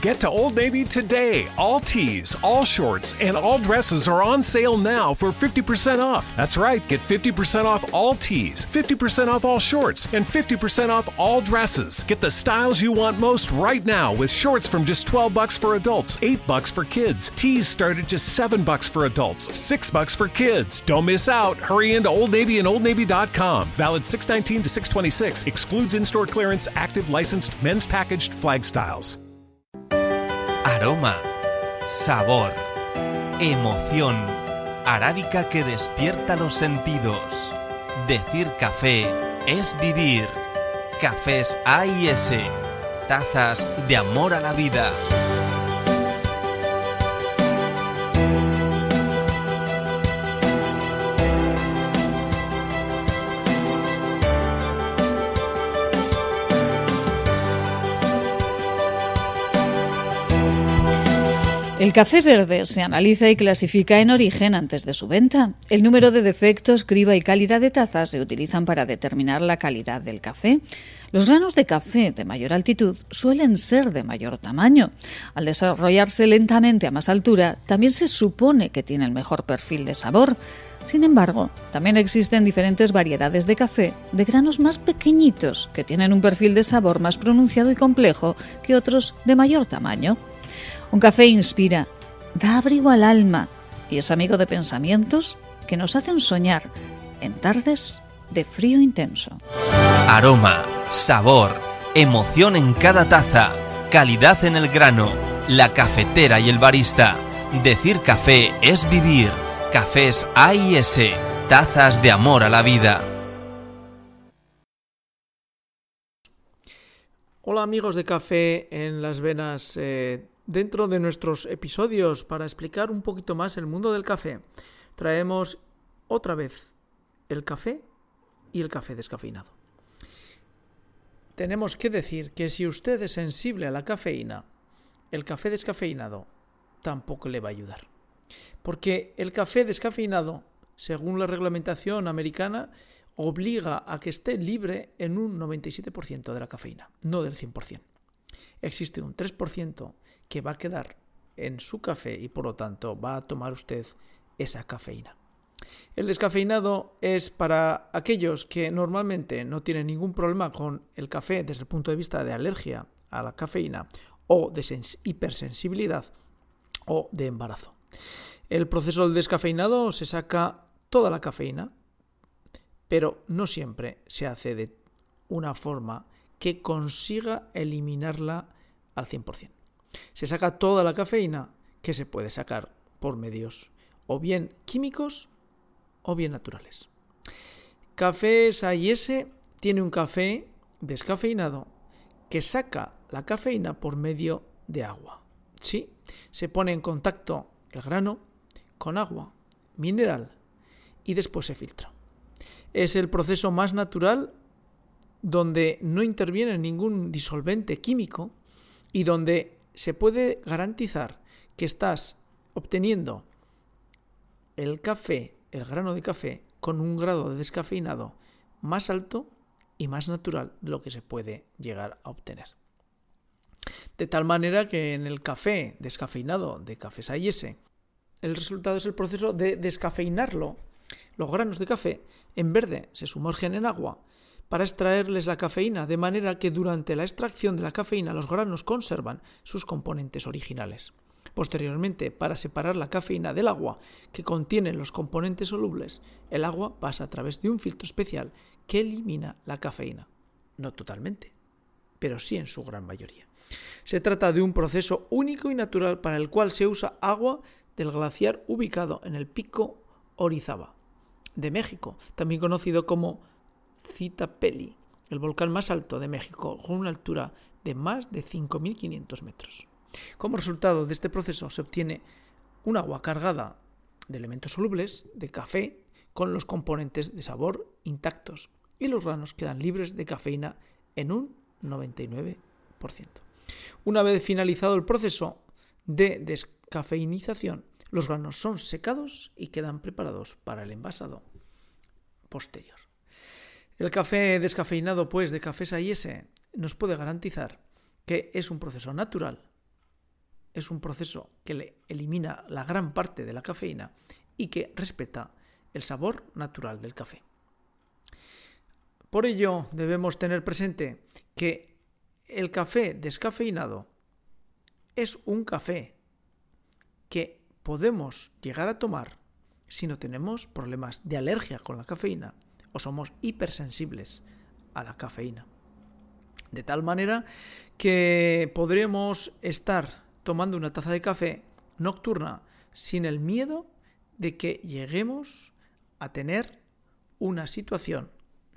Get to Old Navy today. All tees, all shorts, and all dresses are on sale now for 50% off. That's right, get 50% off all tees, 50% off all shorts, and 50% off all dresses. Get the styles you want most right now with shorts from just 12 bucks for adults, 8 bucks for kids. Tees start at just 7 bucks for adults, 6 bucks for kids. Don't miss out. Hurry into Old Navy and OldNavy.com. Valid 619 to 626. Excludes in-store clearance, active licensed men's packaged flag styles. Aroma, sabor, emoción, arábica que despierta los sentidos. Decir café es vivir. Cafés A y S, tazas de amor a la vida. El café verde se analiza y clasifica en origen antes de su venta. El número de defectos, criba y calidad de tazas se utilizan para determinar la calidad del café. Los granos de café de mayor altitud suelen ser de mayor tamaño. Al desarrollarse lentamente a más altura, también se supone que tienen mejor perfil de sabor. Sin embargo, también existen diferentes variedades de café de granos más pequeñitos que tienen un perfil de sabor más pronunciado y complejo que otros de mayor tamaño. Un café inspira, da abrigo al alma y es amigo de pensamientos que nos hacen soñar en tardes de frío intenso. Aroma, sabor, emoción en cada taza, calidad en el grano, la cafetera y el barista. Decir café es vivir. Cafés A y S, tazas de amor a la vida. Hola amigos de Café en las Venas. Eh, dentro de nuestros episodios para explicar un poquito más el mundo del café, traemos otra vez el café y el café descafeinado. Tenemos que decir que si usted es sensible a la cafeína, el café descafeinado tampoco le va a ayudar. Porque el café descafeinado, según la reglamentación americana, obliga a que esté libre en un 97% de la cafeína, no del 100%. Existe un 3% que va a quedar en su café y por lo tanto va a tomar usted esa cafeína. El descafeinado es para aquellos que normalmente no tienen ningún problema con el café desde el punto de vista de alergia a la cafeína o de hipersensibilidad o de embarazo. El proceso del descafeinado se saca toda la cafeína, pero no siempre se hace de una forma que consiga eliminarla al 100%. Se saca toda la cafeína que se puede sacar por medios o bien químicos o bien naturales. Cafés A&S tiene un café descafeinado que saca la cafeína por medio de agua. Sí, se pone en contacto el grano con agua mineral y después se filtra. Es el proceso más natural donde no interviene ningún disolvente químico y donde se puede garantizar que estás obteniendo el café, el grano de café, con un grado de descafeinado más alto y más natural de lo que se puede llegar a obtener. De tal manera que en el café descafeinado de Cafés A&S, el resultado es el proceso de descafeinarlo. Los granos de café en verde se sumergen en agua para extraerles la cafeína, de manera que durante la extracción de la cafeína los granos conservan sus componentes originales. Posteriormente, para separar la cafeína del agua que contiene los componentes solubles, el agua pasa a través de un filtro especial que elimina la cafeína. No totalmente, pero sí en su gran mayoría. Se trata de un proceso único y natural para el cual se usa agua del glaciar ubicado en el pico Orizaba de México, también conocido como Citapeli, el volcán más alto de México, con una altura de más de 5.500 metros. Como resultado de este proceso se obtiene un agua cargada de elementos solubles, de café, con los componentes de sabor intactos, y los granos quedan libres de cafeína en un 99%. Una vez finalizado el proceso de descafeinización, los granos son secados y quedan preparados para el envasado posterior. El café descafeinado, pues, de Cafés A&S nos puede garantizar que es un proceso natural, es un proceso que le elimina la gran parte de la cafeína y que respeta el sabor natural del café. Por ello debemos tener presente que el café descafeinado es un café que podemos llegar a tomar si no tenemos problemas de alergia con la cafeína o somos hipersensibles a la cafeína. De tal manera que podremos estar tomando una taza de café nocturna sin el miedo de que lleguemos a tener una situación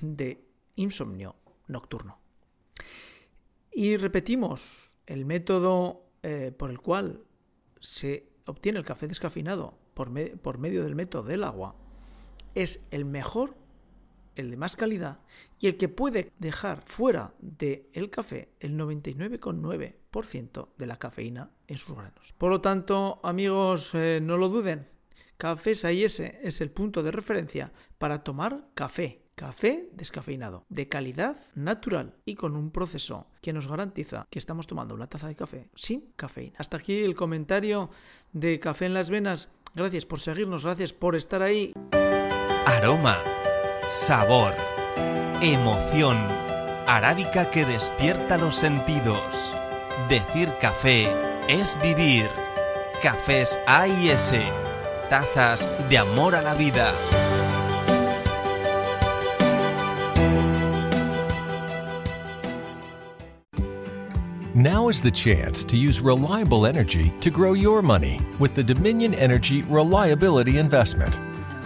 de insomnio nocturno. Y repetimos, el método eh, por el cual se obtiene el café descafeinado por, por medio del método del agua es el mejor, el de más calidad y el que puede dejar fuera del el café el 99,9% de la cafeína en sus granos. Por lo tanto, amigos, eh, no lo duden, Cafés ese es el punto de referencia para tomar café. Café descafeinado, de calidad natural y con un proceso que nos garantiza que estamos tomando una taza de café sin cafeína. Hasta aquí el comentario de Café en las Venas. Gracias por seguirnos, gracias por estar ahí. Aroma, sabor, emoción, arábica que despierta los sentidos. Decir café es vivir. Cafés A y S tazas de amor a la vida. Now is the chance to use reliable energy to grow your money with the Dominion Energy Reliability Investment.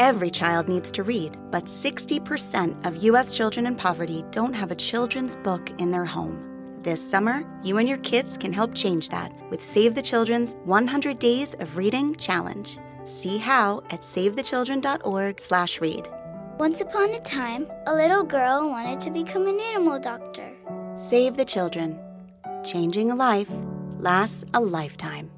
Every child needs to read, but 60% of U.S. children in poverty don't have a children's book in their home. This summer, you and your kids can help change that with Save the Children's 100 Days of Reading Challenge. See how at savethechildren.org/read. Once upon a time, a little girl wanted to become an animal doctor. Save the children. Changing a life lasts a lifetime.